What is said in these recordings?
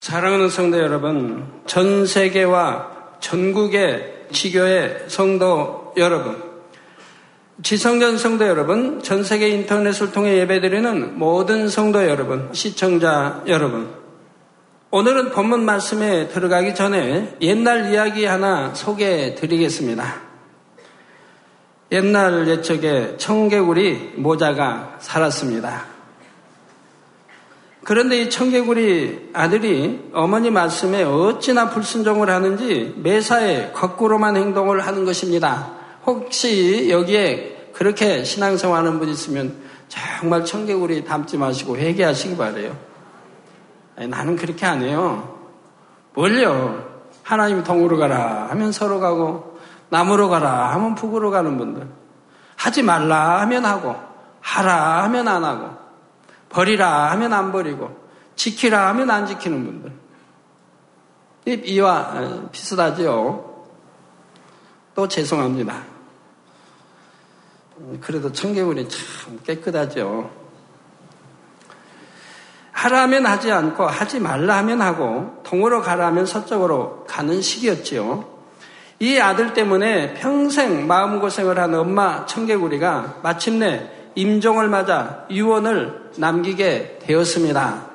사랑하는 성도 여러분, 전 세계와 전국의 지교의 성도 여러분, 지성전 성도 여러분, 전 세계 인터넷을 통해 예배드리는 모든 성도 여러분, 시청자 여러분, 오늘은 본문 말씀에 들어가기 전에 옛날 이야기 하나 소개해 드리겠습니다. 옛날 옛적에 청개구리 모자가 살았습니다. 그런데 이 청개구리 아들이 어머니 말씀에 어찌나 불순종을 하는지 매사에 거꾸로만 행동을 하는 것입니다. 혹시 여기에 그렇게 신앙생활 하는 분 있으면 정말 청개구리 닮지 마시고 회개하시기 바래요. 나는 그렇게 안 해요. 뭘요? 하나님 동으로 가라 하면 서로 가고 남으로 가라 하면 북으로 가는 분들. 하지 말라 하면 하고 하라 하면 안 하고 버리라 하면 안 버리고 지키라 하면 안 지키는 분들. 이와 비슷하지요. 또 죄송합니다. 그래도 청개구리 참 깨끗하죠. 하라면 하지 않고 하지 말라 하면 하고 동으로 가라면 서쪽으로 가는 시기였지요. 이 아들 때문에 평생 마음고생을 한 엄마 청개구리가 마침내 임종을 맞아 유언을 남기게 되었습니다.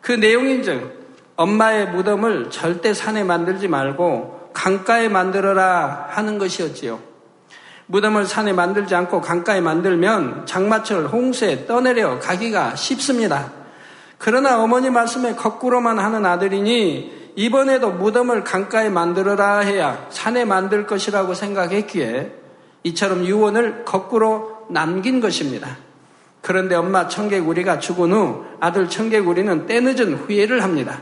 그 내용인즉 엄마의 무덤을 절대 산에 만들지 말고 강가에 만들어라 하는 것이었지요. 무덤을 산에 만들지 않고 강가에 만들면 장마철 홍수에 떠내려 가기가 쉽습니다. 그러나 어머니 말씀에 거꾸로만 하는 아들이니 이번에도 무덤을 강가에 만들어라 해야 산에 만들 것이라고 생각했기에 이처럼 유언을 거꾸로 남긴 것입니다. 그런데 엄마 청개구리가 죽은 후 아들 청개구리는 때늦은 후회를 합니다.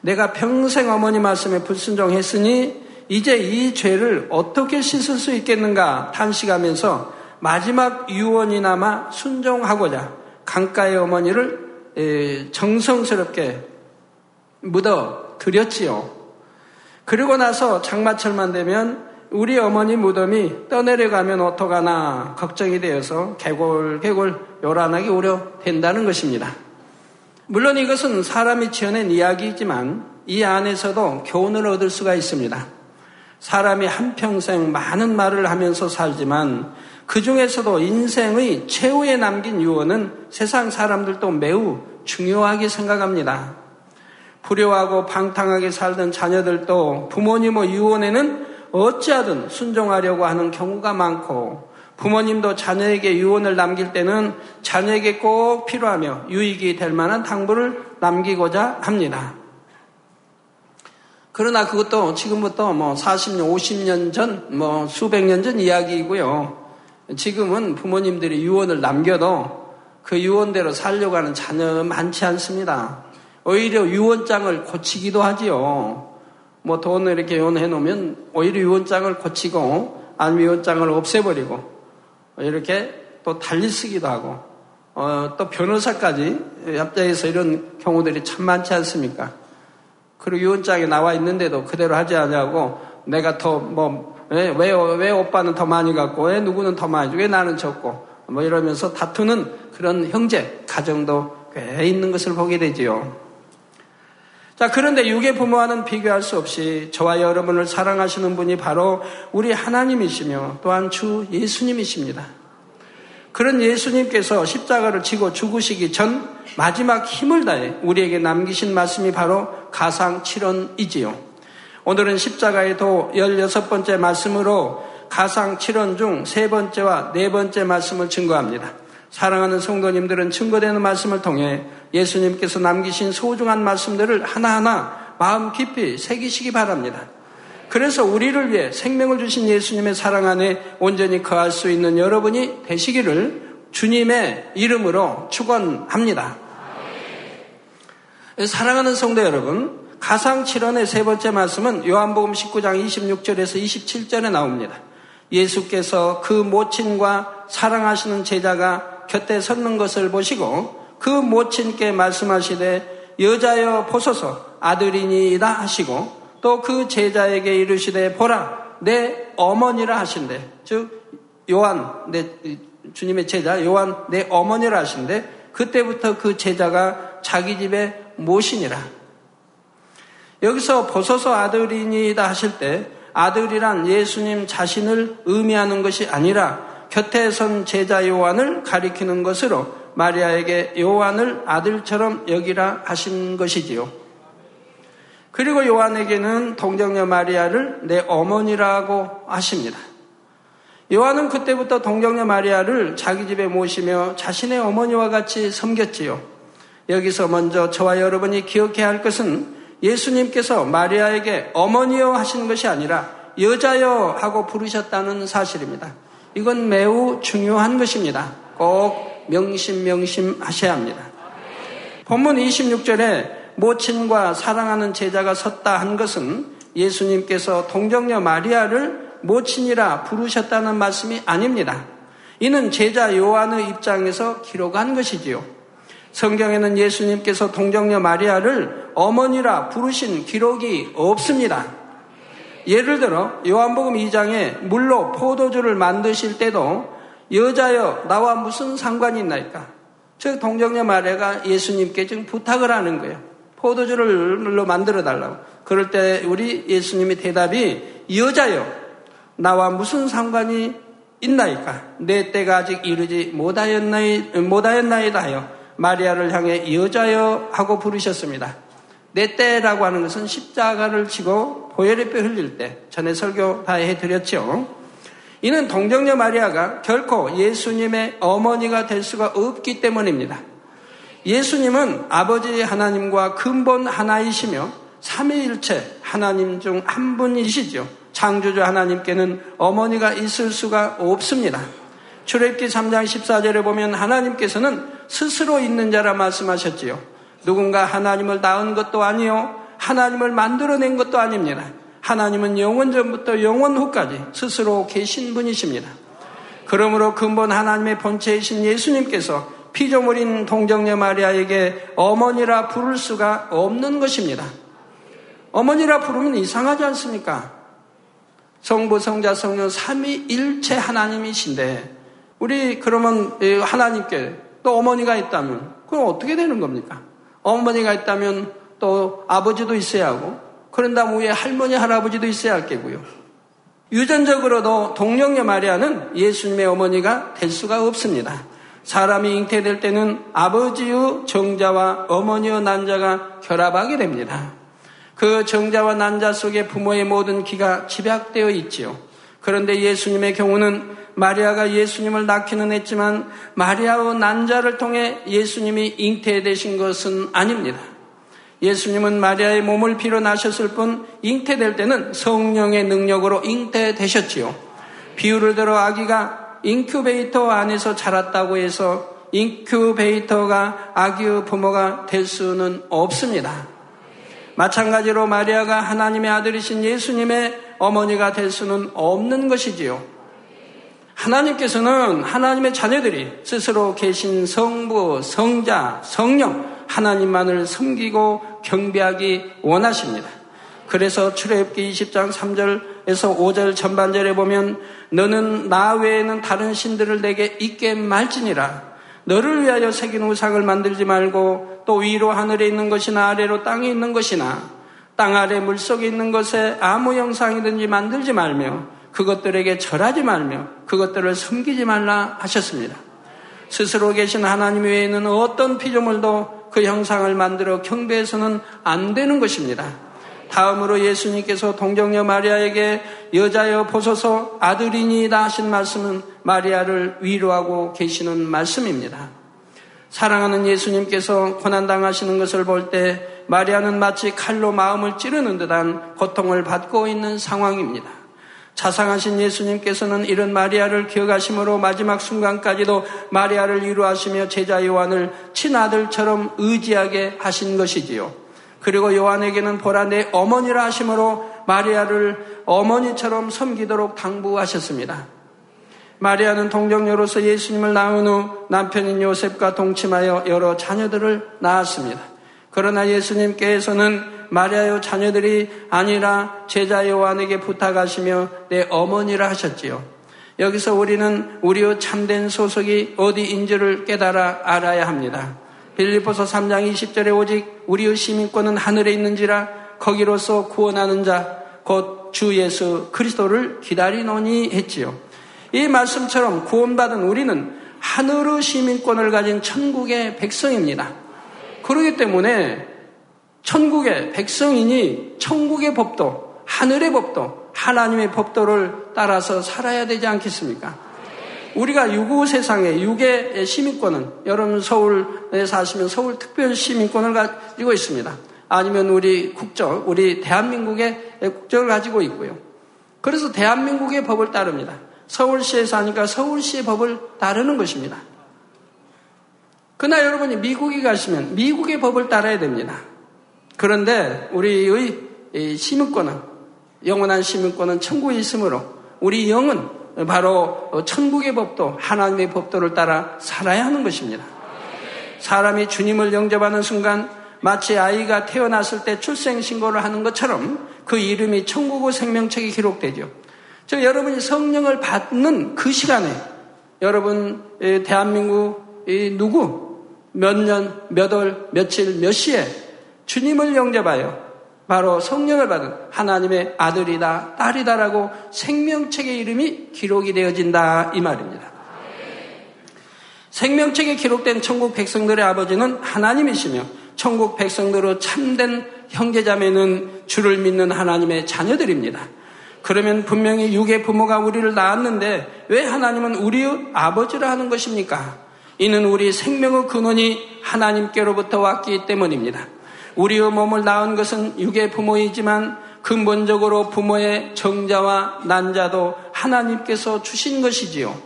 내가 평생 어머니 말씀에 불순종했으니 이제 이 죄를 어떻게 씻을 수 있겠는가 탄식하면서 마지막 유언이나마 순종하고자 강가의 어머니를 정성스럽게 묻어 드렸지요. 그리고 나서 장마철만 되면 우리 어머니 무덤이 떠내려가면 어떡하나 걱정이 되어서 개골개골 요란하게 우려된다는 것입니다. 물론 이것은 사람이 지어낸 이야기이지만 이 안에서도 교훈을 얻을 수가 있습니다. 사람이 한평생 많은 말을 하면서 살지만 그 중에서도 인생의 최후에 남긴 유언은 세상 사람들도 매우 중요하게 생각합니다. 불효하고 방탕하게 살던 자녀들도 부모님의 유언에는 어찌하든 순종하려고 하는 경우가 많고 부모님도 자녀에게 유언을 남길 때는 자녀에게 꼭 필요하며 유익이 될 만한 당부를 남기고자 합니다. 그러나 그것도 지금부터 뭐 40년, 50년 전, 뭐 수백 년 전 이야기이고요. 지금은 부모님들이 유언을 남겨도 그 유언대로 살려고 하는 자녀 많지 않습니다. 오히려 유언장을 고치기도 하지요. 뭐 돈을 이렇게 요원해 놓으면 오히려 유언장을 고치고 아니면 유언장을 없애버리고 이렇게 또 달리 쓰기도 하고 어, 또 변호사까지 협자에서 이런 경우들이 참 많지 않습니까? 그리고 유언장에 나와 있는데도 그대로 하지 않냐고 내가 더뭐 왜, 왜, 왜 오빠는 더 많이 갖고 왜 누구는 더 많이 왜 나는 적고 뭐 이러면서 다투는 그런 형제 가정도 꽤 있는 것을 보게 되지요. 자, 그런데 육의 부모와는 비교할 수 없이 저와 여러분을 사랑하시는 분이 바로 우리 하나님이시며 또한 주 예수님이십니다. 그런 예수님께서 십자가를 지고 죽으시기 전 마지막 힘을 다해 우리에게 남기신 말씀이 바로 가상 7원이지요. 오늘은 십자가의 도 16번째 말씀으로 가상 7원 중 세 번째와 네 번째 말씀을 증거합니다. 사랑하는 성도님들은 증거되는 말씀을 통해 예수님께서 남기신 소중한 말씀들을 하나하나 마음 깊이 새기시기 바랍니다. 그래서 우리를 위해 생명을 주신 예수님의 사랑 안에 온전히 거할 수 있는 여러분이 되시기를 주님의 이름으로 축원합니다. 사랑하는 성도 여러분, 가상 7원의 세 번째 말씀은 요한복음 19장 26절에서 27절에 나옵니다. 예수께서 그 모친과 사랑하시는 제자가 곁에 섰는 것을 보시고 그 모친께 말씀하시되 여자여 보소서 아들이니이다 하시고 또 그 제자에게 이르시되 보라 내 어머니라 하신대. 즉 요한 내 주님의 제자 요한 내 어머니라 하신대. 그때부터 그 제자가 자기 집에 모시니라. 여기서 보소서 아들이니다 하실 때 아들이란 예수님 자신을 의미하는 것이 아니라 곁에 선 제자 요한을 가리키는 것으로 마리아에게 요한을 아들처럼 여기라 하신 것이지요. 그리고 요한에게는 동정녀 마리아를 내 어머니라고 하십니다. 요한은 그때부터 동정녀 마리아를 자기 집에 모시며 자신의 어머니와 같이 섬겼지요. 여기서 먼저 저와 여러분이 기억해야 할 것은 예수님께서 마리아에게 어머니여 하시는 것이 아니라 여자여 하고 부르셨다는 사실입니다. 이건 매우 중요한 것입니다. 꼭 명심 명심 하셔야 합니다. 본문 26절에 모친과 사랑하는 제자가 섰다 한 것은 예수님께서 동정녀 마리아를 모친이라 부르셨다는 말씀이 아닙니다. 이는 제자 요한의 입장에서 기록한 것이지요. 성경에는 예수님께서 동정녀 마리아를 어머니라 부르신 기록이 없습니다. 예를 들어 요한복음 2장에 물로 포도주를 만드실 때도 여자여 나와 무슨 상관이 있나이까? 즉 동정녀 마리아가 예수님께 지금 부탁을 하는 거예요. 포도주를 물로 만들어 달라고. 그럴 때 우리 예수님의 대답이 여자여 나와 무슨 상관이 있나이까? 내 때가 아직 이르지 못하였나이, 못하였나이다 하여 마리아를 향해 여자여 하고 부르셨습니다. 내 때라고 하는 것은 십자가를 치고 보혈의 뼈 흘릴 때 전에 설교 다 해드렸죠. 이는 동정녀 마리아가 결코 예수님의 어머니가 될 수가 없기 때문입니다. 예수님은 아버지 하나님과 근본 하나이시며 삼위일체 하나님 중 한 분이시죠. 창조주 하나님께는 어머니가 있을 수가 없습니다. 출애굽기 3장 14절에 보면 하나님께서는 스스로 있는 자라 말씀하셨지요. 누군가 하나님을 낳은 것도 아니요 하나님을 만들어낸 것도 아닙니다. 하나님은 영원 전부터 영원 후까지 스스로 계신 분이십니다. 그러므로 근본 하나님의 본체이신 예수님께서 피조물인 동정녀 마리아에게 어머니라 부를 수가 없는 것입니다. 어머니라 부르면 이상하지 않습니까? 성부, 성자, 성령 삼위 일체 하나님이신데 우리 그러면 하나님께 또 어머니가 있다면 그럼 어떻게 되는 겁니까? 어머니가 있다면 또 아버지도 있어야 하고 그런 다음 위에 할머니, 할아버지도 있어야 할 게고요. 유전적으로도 동령녀 마리아는 예수님의 어머니가 될 수가 없습니다. 사람이 잉태될 때는 아버지의 정자와 어머니의 난자가 결합하게 됩니다. 그 정자와 난자 속에 부모의 모든 기가 집약되어 있지요. 그런데 예수님의 경우는 마리아가 예수님을 낳기는 했지만 마리아의 난자를 통해 예수님이 잉태되신 것은 아닙니다. 예수님은 마리아의 몸을 피로 나셨을 뿐 잉태될 때는 성령의 능력으로 잉태되셨지요. 비유를 들어 아기가 인큐베이터 안에서 자랐다고 해서 인큐베이터가 아기의 부모가 될 수는 없습니다. 마찬가지로 마리아가 하나님의 아들이신 예수님의 어머니가 될 수는 없는 것이지요. 하나님께서는 하나님의 자녀들이 스스로 계신 성부, 성자, 성령, 하나님만을 섬기고 경배하기 원하십니다. 그래서 출애굽기 20장 3절에서 5절 전반절에 보면 너는 나 외에는 다른 신들을 내게 있게 말지니라 너를 위하여 새긴 우상을 만들지 말고 또 위로 하늘에 있는 것이나 아래로 땅에 있는 것이나 땅 아래 물속에 있는 것에 아무 형상이든지 만들지 말며 그것들에게 절하지 말며 그것들을 섬기지 말라 하셨습니다. 스스로 계신 하나님 외에는 어떤 피조물도 그 형상을 만들어 경배해서는 안 되는 것입니다. 다음으로 예수님께서 동정녀 마리아에게 여자여 보소서 아들이니이다 하신 말씀은 마리아를 위로하고 계시는 말씀입니다. 사랑하는 예수님께서 고난당하시는 것을 볼 때 마리아는 마치 칼로 마음을 찌르는 듯한 고통을 받고 있는 상황입니다. 자상하신 예수님께서는 이런 마리아를 기억하심으로 마지막 순간까지도 마리아를 위로하시며 제자 요한을 친아들처럼 의지하게 하신 것이지요. 그리고 요한에게는 보라 내 어머니라 하심으로 마리아를 어머니처럼 섬기도록 당부하셨습니다. 마리아는 동정녀로서 예수님을 낳은 후 남편인 요셉과 동침하여 여러 자녀들을 낳았습니다. 그러나 예수님께서는 마리아의 자녀들이 아니라 제자 요한에게 부탁하시며 내 어머니라 하셨지요. 여기서 우리는 우리의 참된 소속이 어디인지를 깨달아 알아야 합니다. 빌리포서 3장 20절에 오직 우리의 시민권은 하늘에 있는지라 거기로서 구원하는 자, 곧 주 예수 그리스도를 기다리노니 했지요. 이 말씀처럼 구원받은 우리는 하늘의 시민권을 가진 천국의 백성입니다. 그러기 때문에 천국의 백성이니 천국의 법도 하늘의 법도 하나님의 법도를 따라서 살아야 되지 않겠습니까? 우리가 유구 세상의 유괴 시민권은 여러분 서울에 사시면 서울 특별 시민권을 가지고 있습니다. 아니면 우리 국적, 우리 대한민국의 국적을 가지고 있고요. 그래서 대한민국의 법을 따릅니다. 서울시에 사니까 서울시의 법을 따르는 것입니다. 그러나 여러분이 미국에 가시면 미국의 법을 따라야 됩니다. 그런데 우리의 시민권은 영원한 시민권은 천국에 있으므로 우리 영은 바로 천국의 법도 하나님의 법도를 따라 살아야 하는 것입니다. 사람이 주님을 영접하는 순간 마치 아이가 태어났을 때 출생 신고를 하는 것처럼 그 이름이 천국의 생명책에 기록되죠. 저 여러분이 성령을 받는 그 시간에 여러분 대한민국 누구 몇 년, 몇 월, 며칠, 몇 시에 주님을 영접하여 바로 성령을 받은 하나님의 아들이다, 딸이다라고 생명책의 이름이 기록이 되어진다 이 말입니다. 생명책에 기록된 천국 백성들의 아버지는 하나님이시며 천국 백성들의 참된 형제자매는 주를 믿는 하나님의 자녀들입니다. 그러면 분명히 육의 부모가 우리를 낳았는데 왜 하나님은 우리의 아버지라 하는 것입니까? 이는 우리 생명의 근원이 하나님께로부터 왔기 때문입니다. 우리의 몸을 낳은 것은 육의 부모이지만 근본적으로 부모의 정자와 난자도 하나님께서 주신 것이지요.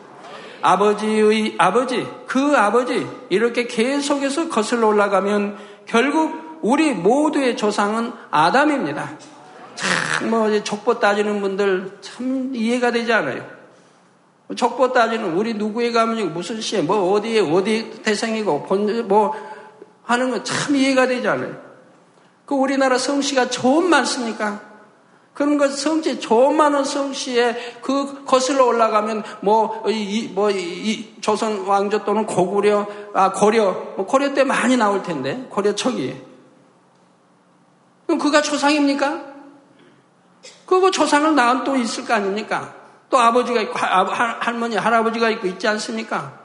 아버지의 아버지, 그 아버지, 이렇게 계속해서 거슬러 올라가면 결국 우리 모두의 조상은 아담입니다. 참, 뭐, 족보 따지는 분들 참 이해가 되지 않아요. 족보 따지는 우리 누구에 가면 무슨 시에, 뭐, 어디에, 어디 태생이고, 본, 뭐, 하는 건 참 이해가 되지 않아요. 그 우리나라 성씨가 좋은 많습니까? 그런 것 성씨 좋은 많은 성씨에 그 거슬러 올라가면 뭐이뭐이 조선 왕조 또는 고구려 아 고려 뭐 고려 때 많이 나올 텐데 고려 초기에 그럼 그가 조상입니까? 그거 조상을 낳은 또 있을 거 아닙니까? 또 아버지가 있고 할머니 할아버지가 있고 있지 않습니까?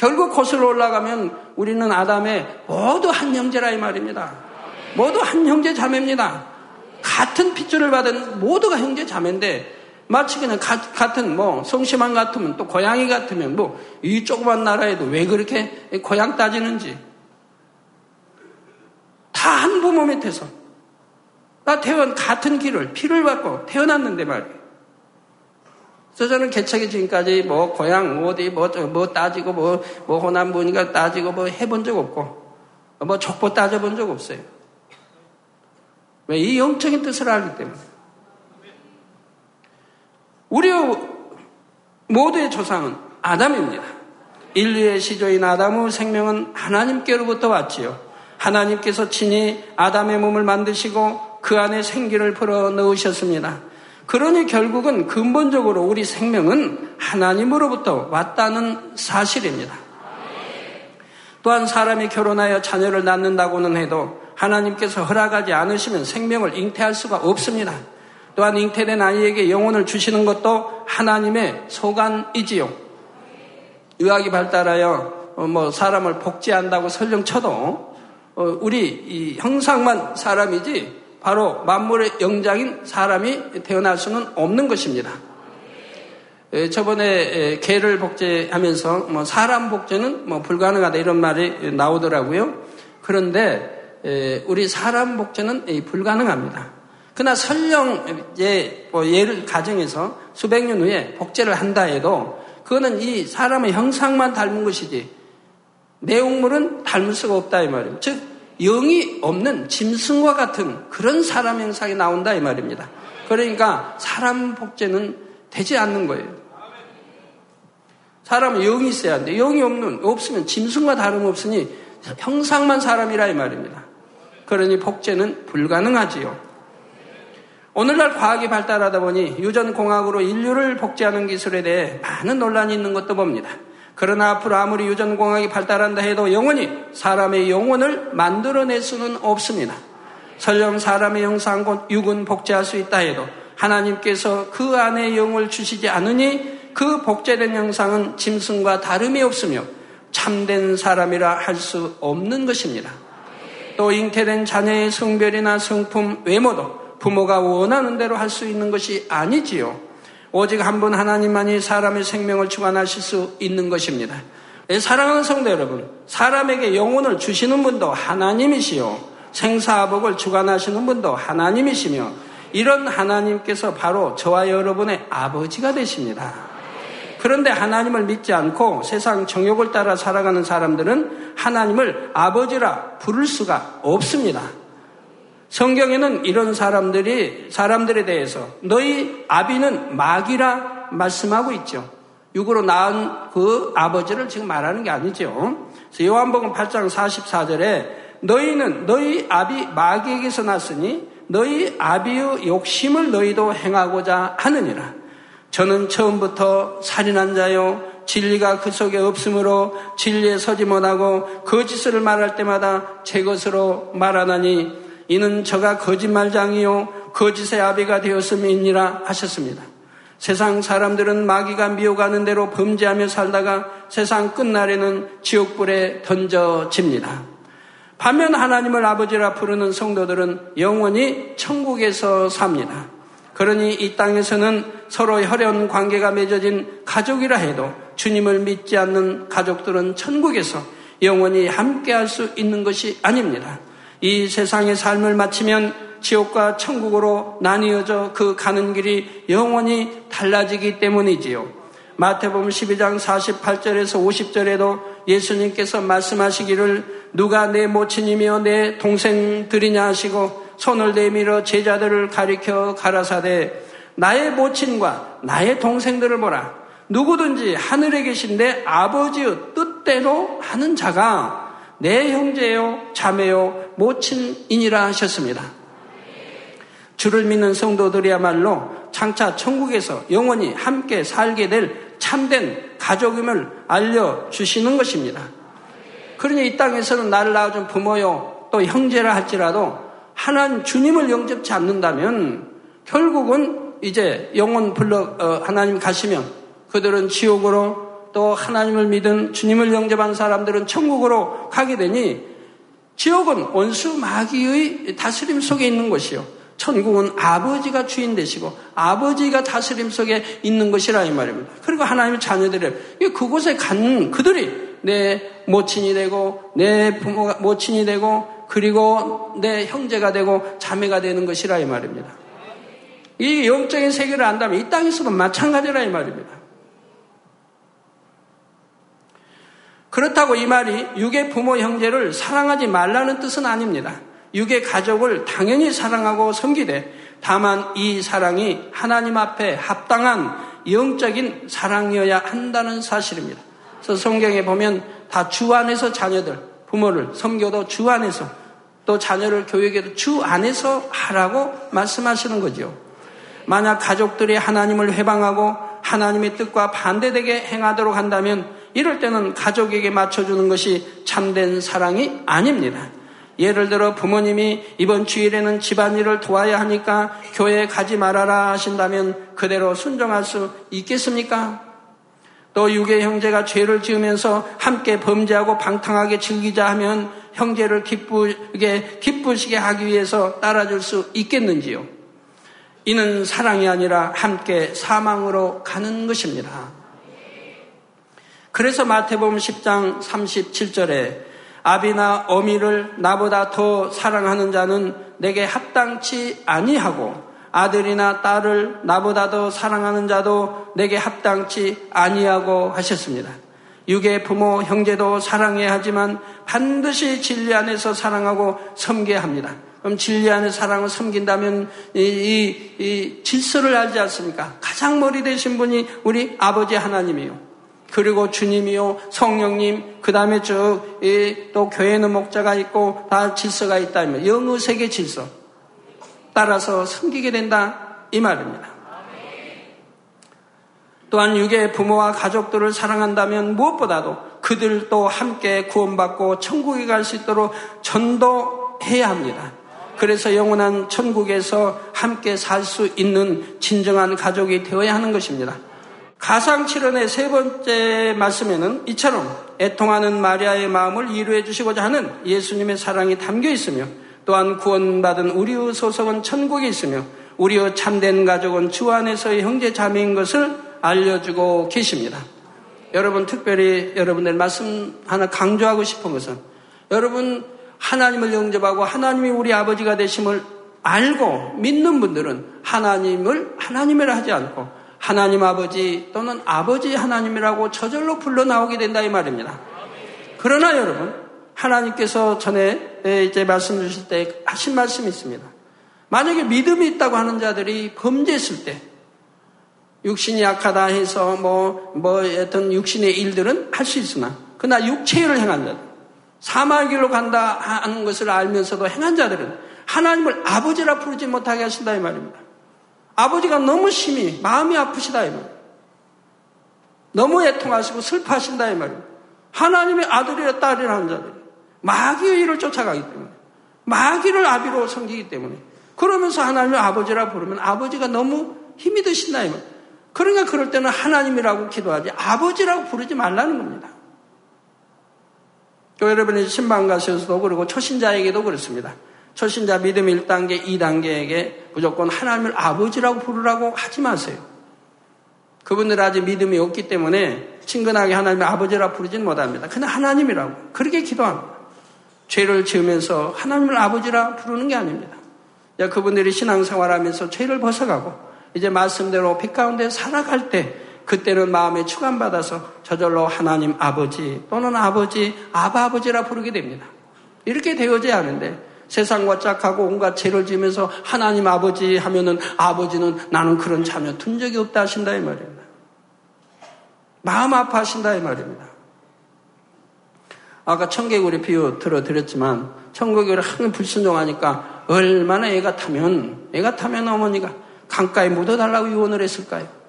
결국 거슬러 올라가면 우리는 아담의 모두 한 형제라 이 말입니다. 모두 한 형제 자매입니다. 같은 핏줄을 받은 모두가 형제 자매인데 마치 그냥 가, 같은 뭐 성심한 같으면 또 고양이 같으면 뭐 이 조그만 나라에도 왜 그렇게 고향 따지는지 다 한 부모 밑에서 나 태어난 같은 길을 피를 받고 태어났는데 말이에요. 그래서 저는 개척이 지금까지 뭐 고향 어디 뭐, 뭐 따지고 뭐, 뭐 호남 분이가 따지고 뭐 해본 적 없고 뭐 족보 따져본 적 없어요. 왜? 이 영적인 뜻을 알기 때문에. 우리 모두의 조상은 아담입니다. 인류의 시조인 아담의 생명은 하나님께로부터 왔지요. 하나님께서 친히 아담의 몸을 만드시고 그 안에 생기를 불어 넣으셨습니다. 그러니 결국은 근본적으로 우리 생명은 하나님으로부터 왔다는 사실입니다. 또한 사람이 결혼하여 자녀를 낳는다고는 해도 하나님께서 허락하지 않으시면 생명을 잉태할 수가 없습니다. 또한 잉태된 아이에게 영혼을 주시는 것도 하나님의 소관이지요. 의학이 발달하여 어, 뭐 사람을 복제한다고 설령 쳐도 어, 우리 형상만 사람이지 바로 만물의 영장인 사람이 태어날 수는 없는 것입니다. 저번에 개를 복제하면서 뭐 사람 복제는 뭐 불가능하다 이런 말이 나오더라고요. 그런데 우리 사람 복제는 불가능합니다. 그러나 설령 뭐 예를 가정해서 수백 년 후에 복제를 한다 해도 그거는 이 사람의 형상만 닮은 것이지 내용물은 닮을 수가 없다 이 말이에요. 즉 영이 없는 짐승과 같은 그런 사람 형상이 나온다 이 말입니다. 그러니까 사람 복제는 되지 않는 거예요. 사람은 영이 있어야 하는데 영이 없는 없으면 짐승과 다름없으니 형상만 사람이라 이 말입니다. 그러니 복제는 불가능하지요. 오늘날 과학이 발달하다 보니 유전공학으로 인류를 복제하는 기술에 대해 많은 논란이 있는 것도 봅니다. 그러나 앞으로 아무리 유전공학이 발달한다 해도 영원히 사람의 영혼을 만들어낼 수는 없습니다. 설령 사람의 형상 곧 육은 복제할 수 있다 해도 하나님께서 그 안에 영을 주시지 않으니 그 복제된 형상은 짐승과 다름이 없으며 참된 사람이라 할 수 없는 것입니다. 또 잉태된 자녀의 성별이나 성품, 외모도 부모가 원하는 대로 할 수 있는 것이 아니지요. 오직 한 분 하나님만이 사람의 생명을 주관하실 수 있는 것입니다. 예, 사랑하는 성도 여러분, 사람에게 영혼을 주시는 분도 하나님이시요. 생사복을 주관하시는 분도 하나님이시며 이런 하나님께서 바로 저와 여러분의 아버지가 되십니다. 그런데 하나님을 믿지 않고 세상 정욕을 따라 살아가는 사람들은 하나님을 아버지라 부를 수가 없습니다. 성경에는 이런 사람들이 사람들에 대해서 너희 아비는 마귀라 말씀하고 있죠. 육으로 낳은 그 아버지를 지금 말하는 게 아니죠. 요한복음 8장 44절에 너희는 너희 아비 마귀에게서 났으니 너희 아비의 욕심을 너희도 행하고자 하느니라. 저는 처음부터 살인한 자요 진리가 그 속에 없으므로 진리에 서지 못하고 거짓을 말할 때마다 제 것으로 말하나니 이는 저가 거짓말장이요 거짓의 아비가 되었음이니라 하셨습니다. 세상 사람들은 마귀가 미혹하는 대로 범죄하며 살다가 세상 끝날에는 지옥불에 던져집니다. 반면 하나님을 아버지라 부르는 성도들은 영원히 천국에서 삽니다. 그러니 이 땅에서는 서로 혈연 관계가 맺어진 가족이라 해도 주님을 믿지 않는 가족들은 천국에서 영원히 함께할 수 있는 것이 아닙니다. 이 세상의 삶을 마치면 지옥과 천국으로 나뉘어져 그 가는 길이 영원히 달라지기 때문이지요. 마태복음 12장 48절에서 50절에도 예수님께서 말씀하시기를 누가 내 모친이며 내 동생들이냐 하시고 손을 내밀어 제자들을 가리켜 가라사대 나의 모친과 나의 동생들을 보라. 누구든지 하늘에 계신 내 아버지의 뜻대로 하는 자가 내 형제요, 자매요, 모친이니라 하셨습니다. 주를 믿는 성도들이야말로 장차 천국에서 영원히 함께 살게 될 참된 가족임을 알려주시는 것입니다. 그러니 이 땅에서는 나를 낳아준 부모요, 또 형제라 할지라도 하나님 주님을 영접치 않는다면 결국은 이제 영원 불러 어, 하나님 가시면 그들은 지옥으로 또 하나님을 믿은 주님을 영접한 사람들은 천국으로 가게 되니 지옥은 원수 마귀의 다스림 속에 있는 것이요. 천국은 아버지가 주인 되시고 아버지가 다스림 속에 있는 것이라 이 말입니다. 그리고 하나님의 자녀들이 그곳에 간 그들이 내 모친이 되고 내 부모가 모친이 되고 그리고 내 형제가 되고 자매가 되는 것이라 이 말입니다. 이 영적인 세계를 안다면 이 땅에서도 마찬가지라 이 말입니다. 그렇다고 이 말이 육의 부모 형제를 사랑하지 말라는 뜻은 아닙니다. 육의 가족을 당연히 사랑하고 섬기되 다만 이 사랑이 하나님 앞에 합당한 영적인 사랑이어야 한다는 사실입니다. 그래서 성경에 보면 다 주 안에서 자녀들, 부모를 섬겨도 주 안에서 또 자녀를 교육에도 주 안에서 하라고 말씀하시는 거죠. 만약 가족들이 하나님을 회방하고 하나님의 뜻과 반대되게 행하도록 한다면 이럴 때는 가족에게 맞춰주는 것이 참된 사랑이 아닙니다. 예를 들어 부모님이 이번 주일에는 집안일을 도와야 하니까 교회에 가지 말아라 하신다면 그대로 순종할 수 있겠습니까? 또 유괴 형제가 죄를 지으면서 함께 범죄하고 방탕하게 즐기자 하면 형제를 기쁘게 기쁘시게 하기 위해서 따라줄 수 있겠는지요? 이는 사랑이 아니라 함께 사망으로 가는 것입니다. 그래서 마태복음 10장 37절에 아비나 어미를 나보다 더 사랑하는 자는 내게 합당치 아니하고 아들이나 딸을 나보다 더 사랑하는 자도 내게 합당치 아니하고 하셨습니다. 육의 부모, 형제도 사랑해야 하지만 반드시 진리 안에서 사랑하고 섬겨야 합니다. 그럼 진리 안에 사랑을 섬긴다면 이, 이, 이 질서를 알지 않습니까? 가장 머리 되신 분이 우리 아버지 하나님이요. 그리고 주님이요, 성령님, 그 다음에 쭉또 교회는 목자가 있고 다 질서가 있다면 영의 세계 질서 따라서 섬기게 된다 이 말입니다. 또한 육의 부모와 가족들을 사랑한다면 무엇보다도 그들도 함께 구원받고 천국에 갈 수 있도록 전도해야 합니다. 그래서 영원한 천국에서 함께 살 수 있는 진정한 가족이 되어야 하는 것입니다. 가상칠언의 세 번째 말씀에는 이처럼 애통하는 마리아의 마음을 이루해 주시고자 하는 예수님의 사랑이 담겨 있으며 또한 구원받은 우리의 소속은 천국에 있으며 우리의 참된 가족은 주 안에서의 형제 자매인 것을 알려주고 계십니다. 여러분 특별히 여러분들 말씀 하나 강조하고 싶은 것은 여러분 하나님을 영접하고 하나님이 우리 아버지가 되심을 알고 믿는 분들은 하나님을 하나님이라 하지 않고 하나님 아버지 또는 아버지 하나님이라고 저절로 불러 나오게 된다 이 말입니다. 그러나 여러분 하나님께서 전에 이제 말씀 주실 때 하신 말씀이 있습니다. 만약에 믿음이 있다고 하는 자들이 범죄했을 때 육신이 약하다 해서 뭐, 뭐, 어떤 육신의 일들은 할 수 있으나, 그러나 육체를 행한 자들, 사망의 길로 간다 하는 것을 알면서도 행한 자들은 하나님을 아버지라 부르지 못하게 하신다 이 말입니다. 아버지가 너무 심히 마음이 아프시다 이 말입니다. 너무 애통하시고 슬퍼하신다 이 말입니다. 하나님의 아들이라 딸이라 하는 자들이 마귀의 일을 쫓아가기 때문에 마귀를 아비로 섬기기 때문에 그러면서 하나님의 아버지라 부르면 아버지가 너무 힘이 드신다 이 말입니다. 그러니까 그럴 때는 하나님이라고 기도하지 아버지라고 부르지 말라는 겁니다. 여러분이 신방 가셔서도 그러고 초신자에게도 그렇습니다. 초신자 믿음 1단계, 2단계에게 무조건 하나님을 아버지라고 부르라고 하지 마세요. 그분들 아직 믿음이 없기 때문에 친근하게 하나님을 아버지라 부르진 못합니다. 그냥 하나님이라고 그렇게 기도합니다. 죄를 지으면서 하나님을 아버지라 부르는 게 아닙니다. 그분들이 신앙생활하면서 죄를 벗어가고 이제 말씀대로 빛 가운데 살아갈 때 그때는 마음에 추감받아서 저절로 하나님 아버지 또는 아버지 아바 아버지라 부르게 됩니다. 이렇게 되어져야 하는데 세상과 짝하고 온갖 죄를 지면서 하나님 아버지 하면은 아버지는 나는 그런 자녀 둔 적이 없다 하신다 이 말입니다. 마음 아파하신다 이 말입니다. 아까 청개구리 비유 들어드렸지만 청개구리 한 불순종하니까 얼마나 애가 타면 애가 타면 어머니가 강가에 묻어달라고 유언을 했을까요?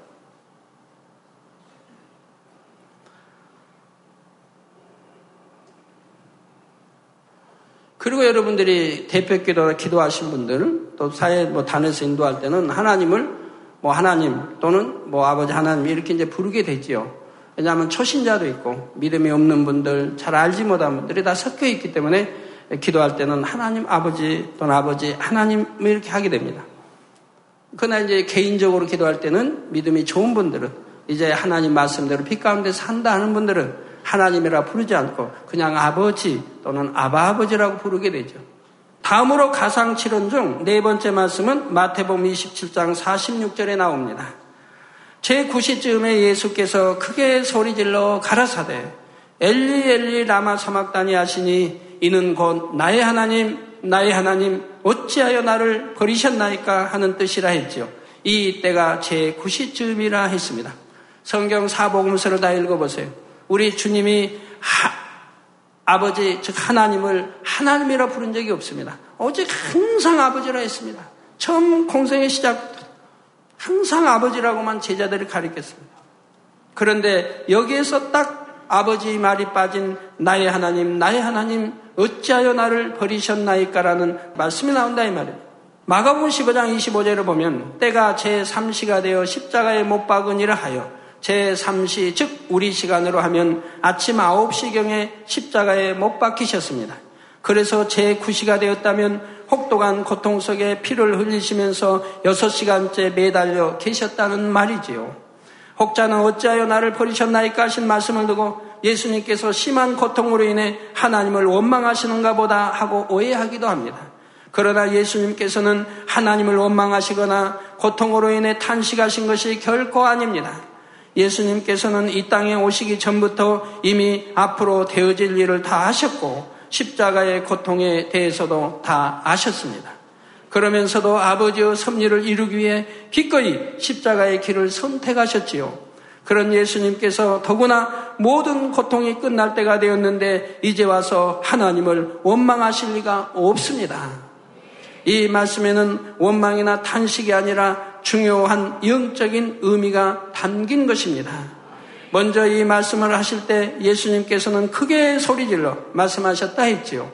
그리고 여러분들이 대표 기도나 기도하신 분들, 또 사회 뭐 단에서 인도할 때는 하나님을 뭐 하나님 또는 뭐 아버지 하나님 이렇게 이제 부르게 되지요. 왜냐하면 초신자도 있고 믿음이 없는 분들, 잘 알지 못한 분들이 다 섞여 있기 때문에 기도할 때는 하나님 아버지 또는 아버지 하나님 이렇게 하게 됩니다. 그러나 이제 개인적으로 기도할 때는 믿음이 좋은 분들은 이제 하나님 말씀대로 빛 가운데 산다 하는 분들은 하나님이라 부르지 않고 그냥 아버지 또는 아바아버지라고 부르게 되죠. 다음으로 가상 칠언 중 네 번째 말씀은 마태복음 27장 46절에 나옵니다. 제9시쯤에 예수께서 크게 소리질러 가라사대 엘리 엘리 라마 사막다니 하시니 이는 곧 나의 하나님 나의 하나님 어찌하여 나를 버리셨나이까 하는 뜻이라 했지요. 이 때가 제9시쯤이라 했습니다. 성경 사복음서를 다 읽어보세요. 우리 주님이 하, 아버지 즉 하나님을 하나님이라 부른 적이 없습니다. 오직 항상 아버지라 했습니다. 처음 공생의 시작부터 항상 아버지라고만 제자들이 가르쳤습니다. 그런데 여기에서 딱 아버지 말이 빠진 나의 하나님, 나의 하나님, 어찌하여 나를 버리셨나이까라는 말씀이 나온다 이 말이에요. 마가복음 15장 25절을 보면 때가 제3시가 되어 십자가에 못 박으니라 하여 제3시 즉 우리 시간으로 하면 아침 9시경에 십자가에 못 박히셨습니다. 그래서 제9시가 되었다면 혹독한 고통 속에 피를 흘리시면서 6시간째 매달려 계셨다는 말이지요. 혹자는 어찌하여 나를 버리셨나이까 하신 말씀을 두고 예수님께서 심한 고통으로 인해 하나님을 원망하시는가 보다 하고 오해하기도 합니다. 그러나 예수님께서는 하나님을 원망하시거나 고통으로 인해 탄식하신 것이 결코 아닙니다. 예수님께서는 이 땅에 오시기 전부터 이미 앞으로 되어질 일을 다 하셨고 십자가의 고통에 대해서도 다 아셨습니다. 그러면서도 아버지의 섭리를 이루기 위해 기꺼이 십자가의 길을 선택하셨지요. 그런 예수님께서 더구나 모든 고통이 끝날 때가 되었는데 이제 와서 하나님을 원망하실 리가 없습니다. 이 말씀에는 원망이나 탄식이 아니라 중요한 영적인 의미가 담긴 것입니다. 먼저 이 말씀을 하실 때 예수님께서는 크게 소리질러 말씀하셨다 했지요.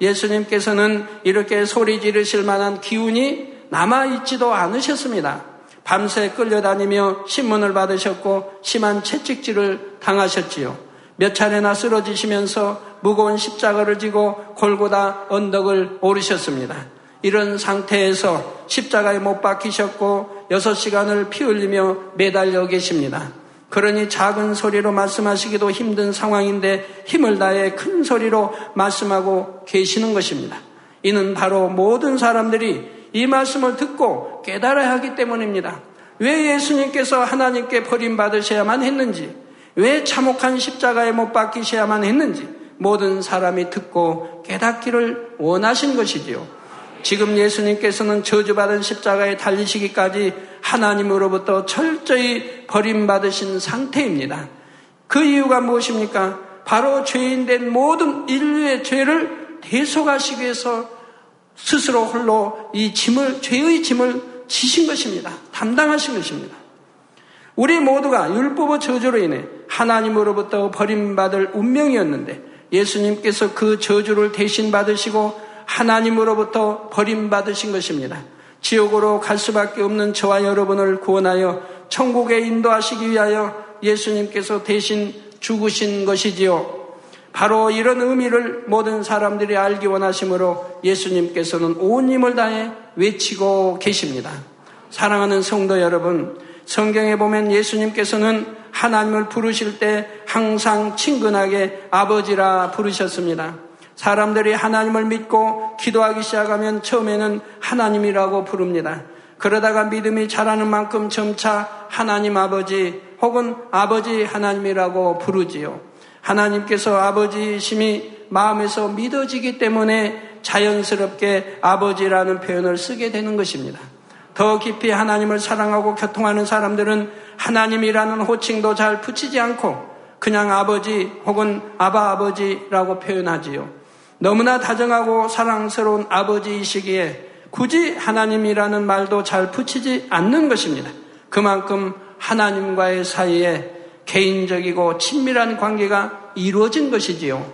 예수님께서는 이렇게 소리 지르실 만한 기운이 남아있지도 않으셨습니다. 밤새 끌려다니며 신문을 받으셨고 심한 채찍질을 당하셨지요. 몇 차례나 쓰러지시면서 무거운 십자가를 지고 골고다 언덕을 오르셨습니다. 이런 상태에서 십자가에 못 박히셨고 여섯 시간을 피 흘리며 매달려 계십니다. 그러니 작은 소리로 말씀하시기도 힘든 상황인데 힘을 다해 큰 소리로 말씀하고 계시는 것입니다. 이는 바로 모든 사람들이 이 말씀을 듣고 깨달아야 하기 때문입니다. 왜 예수님께서 하나님께 버림받으셔야만 했는지, 왜 참혹한 십자가에 못 박히셔야만 했는지, 모든 사람이 듣고 깨닫기를 원하신 것이지요. 지금 예수님께서는 저주받은 십자가에 달리시기까지 하나님으로부터 철저히 버림받으신 상태입니다. 그 이유가 무엇입니까? 바로 죄인된 모든 인류의 죄를 대속하시기 위해서 스스로 홀로 이 짐을, 죄의 짐을 지신 것입니다. 담당하신 것입니다. 우리 모두가 율법의 저주로 인해 하나님으로부터 버림받을 운명이었는데 예수님께서 그 저주를 대신 받으시고 하나님으로부터 버림받으신 것입니다. 지옥으로 갈 수밖에 없는 저와 여러분을 구원하여 천국에 인도하시기 위하여 예수님께서 대신 죽으신 것이지요. 바로 이런 의미를 모든 사람들이 알기 원하시므로 예수님께서는 온 힘을 다해 외치고 계십니다. 사랑하는 성도 여러분, 성경에 보면 예수님께서는 하나님을 부르실 때 항상 친근하게 아버지라 부르셨습니다. 사람들이 하나님을 믿고 기도하기 시작하면 처음에는 하나님이라고 부릅니다. 그러다가 믿음이 자라는 만큼 점차 하나님 아버지 혹은 아버지 하나님이라고 부르지요. 하나님께서 아버지심이 마음에서 믿어지기 때문에 자연스럽게 아버지라는 표현을 쓰게 되는 것입니다. 더 깊이 하나님을 사랑하고 교통하는 사람들은 하나님이라는 호칭도 잘 붙이지 않고 그냥 아버지 혹은 아바 아버지라고 표현하지요. 너무나 다정하고 사랑스러운 아버지이시기에 굳이 하나님이라는 말도 잘 붙이지 않는 것입니다. 그만큼 하나님과의 사이에 개인적이고 친밀한 관계가 이루어진 것이지요.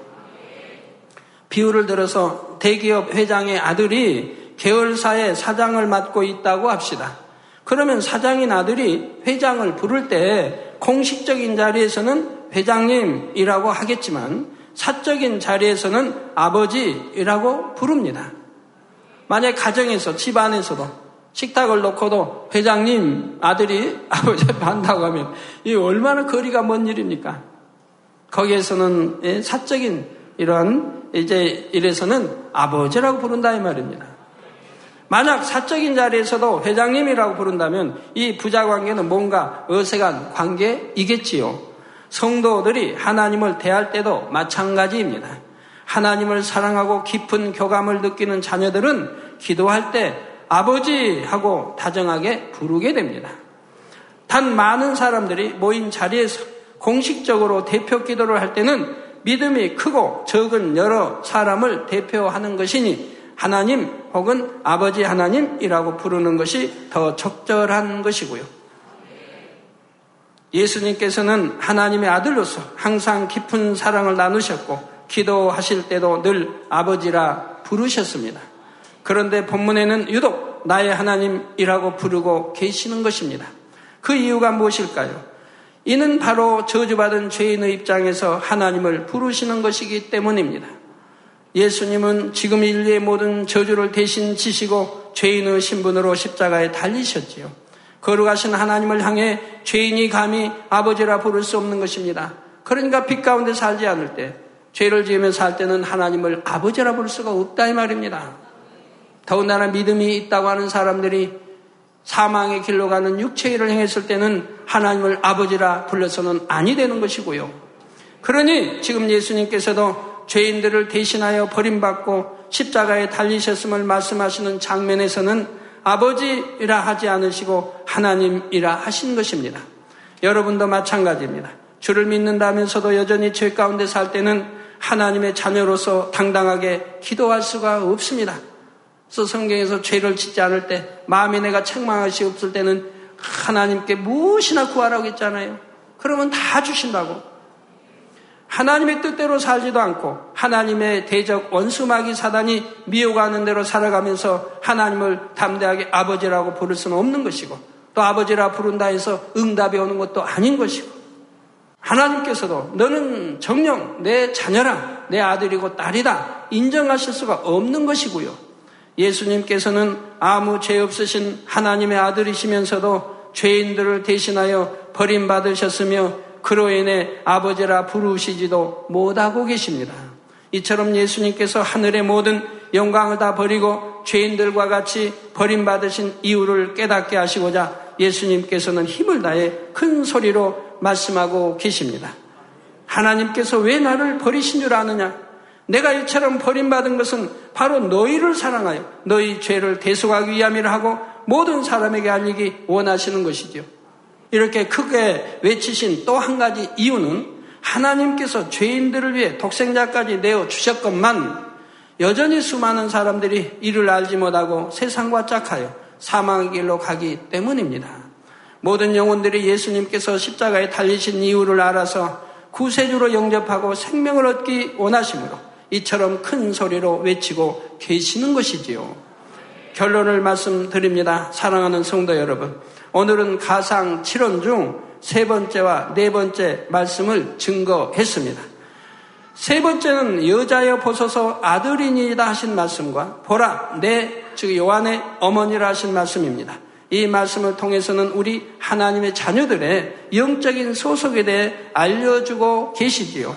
비유를 들어서 대기업 회장의 아들이 계열사의 사장을 맡고 있다고 합시다. 그러면 사장인 아들이 회장을 부를 때 공식적인 자리에서는 회장님이라고 하겠지만 사적인 자리에서는 아버지라고 부릅니다. 만약 가정에서 집안에서도 식탁을 놓고도 회장님 아들이 아버지 반다고 하면 이 얼마나 거리가 먼 일입니까? 거기에서는 예, 사적인 이런 이제 이래서는 아버지라고 부른다 이 말입니다. 만약 사적인 자리에서도 회장님이라고 부른다면 이 부자 관계는 뭔가 어색한 관계이겠지요. 성도들이 하나님을 대할 때도 마찬가지입니다. 하나님을 사랑하고 깊은 교감을 느끼는 자녀들은 기도할 때 아버지 하고 다정하게 부르게 됩니다. 단 많은 사람들이 모인 자리에서 공식적으로 대표 기도를 할 때는 믿음이 크고 적은 여러 사람을 대표하는 것이니 하나님 혹은 아버지 하나님이라고 부르는 것이 더 적절한 것이고요. 예수님께서는 하나님의 아들로서 항상 깊은 사랑을 나누셨고 기도하실 때도 늘 아버지라 부르셨습니다. 그런데 본문에는 유독 나의 하나님이라고 부르고 계시는 것입니다. 그 이유가 무엇일까요? 이는 바로 저주받은 죄인의 입장에서 하나님을 부르시는 것이기 때문입니다. 예수님은 지금 인류의 모든 저주를 대신 지시고 죄인의 신분으로 십자가에 달리셨지요. 거룩하신 하나님을 향해 죄인이 감히 아버지라 부를 수 없는 것입니다. 그러니까 빛 가운데 살지 않을 때, 죄를 지으며 살 때는 하나님을 아버지라 부를 수가 없다 이 말입니다. 더군다나 믿음이 있다고 하는 사람들이 사망의 길로 가는 육체의 일을 행했을 때는 하나님을 아버지라 불러서는 아니 되는 것이고요. 그러니 지금 예수님께서도 죄인들을 대신하여 버림받고 십자가에 달리셨음을 말씀하시는 장면에서는 아버지라 하지 않으시고 하나님이라 하신 것입니다. 여러분도 마찬가지입니다. 주를 믿는다면서도 여전히 죄 가운데 살 때는 하나님의 자녀로서 당당하게 기도할 수가 없습니다. 그래서 성경에서 죄를 짓지 않을 때 마음이 내가 책망할수 없을 때는 하나님께 무엇이나 구하라고 했잖아요. 그러면 다 주신다고. 하나님의 뜻대로 살지도 않고 하나님의 대적 원수마귀 사단이 미혹하는 대로 살아가면서 하나님을 담대하게 아버지라고 부를 수는 없는 것이고 또 아버지라 부른다 해서 응답이 오는 것도 아닌 것이고 하나님께서도 너는 정령 내 자녀라 내 아들이고 딸이다 인정하실 수가 없는 것이고요. 예수님께서는 아무 죄 없으신 하나님의 아들이시면서도 죄인들을 대신하여 버림받으셨으며 그로 인해 아버지라 부르시지도 못하고 계십니다. 이처럼 예수님께서 하늘의 모든 영광을 다 버리고 죄인들과 같이 버림받으신 이유를 깨닫게 하시고자 예수님께서는 힘을 다해 큰 소리로 말씀하고 계십니다. 하나님께서 왜 나를 버리신 줄 아느냐? 내가 이처럼 버림받은 것은 바로 너희를 사랑하여 너희 죄를 대속하기 위함이라 하고 모든 사람에게 알리기 원하시는 것이지요. 이렇게 크게 외치신 또 한 가지 이유는 하나님께서 죄인들을 위해 독생자까지 내어 주셨건만 여전히 수많은 사람들이 이를 알지 못하고 세상과 짝하여 사망의 길로 가기 때문입니다. 모든 영혼들이 예수님께서 십자가에 달리신 이유를 알아서 구세주로 영접하고 생명을 얻기 원하시므로 이처럼 큰 소리로 외치고 계시는 것이지요. 결론을 말씀드립니다. 사랑하는 성도 여러분. 오늘은 가상 7원 중 세 번째와 네 번째 말씀을 증거했습니다. 세 번째는 여자여 보소서 아들이니이다 하신 말씀과 보라 내 즉 요한의 어머니라 하신 말씀입니다. 이 말씀을 통해서는 우리 하나님의 자녀들의 영적인 소속에 대해 알려주고 계시지요.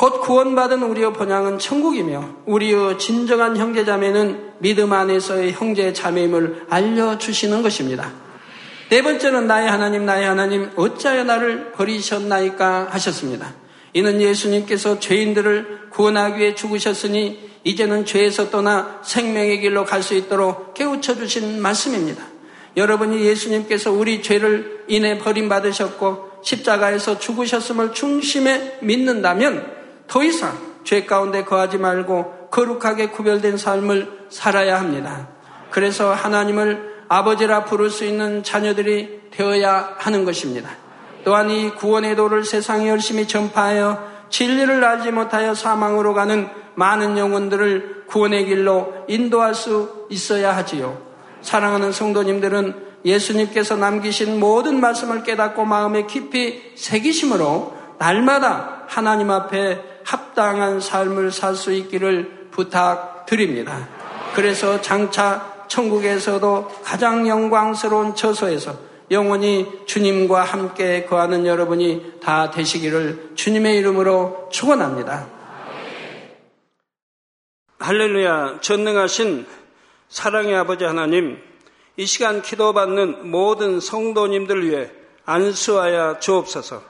곧 구원받은 우리의 본향은 천국이며 우리의 진정한 형제자매는 믿음 안에서의 형제 자매임을 알려주시는 것입니다. 네 번째는 나의 하나님 나의 하나님 어찌하여 나를 버리셨나이까 하셨습니다. 이는 예수님께서 죄인들을 구원하기 위해 죽으셨으니 이제는 죄에서 떠나 생명의 길로 갈 수 있도록 깨우쳐 주신 말씀입니다. 여러분이 예수님께서 우리 죄를 인해 버림받으셨고 십자가에서 죽으셨음을 중심에 믿는다면 더 이상 죄 가운데 거하지 말고 거룩하게 구별된 삶을 살아야 합니다. 그래서 하나님을 아버지라 부를 수 있는 자녀들이 되어야 하는 것입니다. 또한 이 구원의 도를 세상에 열심히 전파하여 진리를 알지 못하여 사망으로 가는 많은 영혼들을 구원의 길로 인도할 수 있어야 하지요. 사랑하는 성도님들은 예수님께서 남기신 모든 말씀을 깨닫고 마음에 깊이 새기심으로 날마다 하나님 앞에 합당한 삶을 살 수 있기를 부탁드립니다. 그래서 장차 천국에서도 가장 영광스러운 처소에서 영원히 주님과 함께 거하는 여러분이 다 되시기를 주님의 이름으로 축원합니다. 할렐루야 전능하신 사랑의 아버지 하나님 이 시간 기도받는 모든 성도님들 위해 안수하여 주옵소서.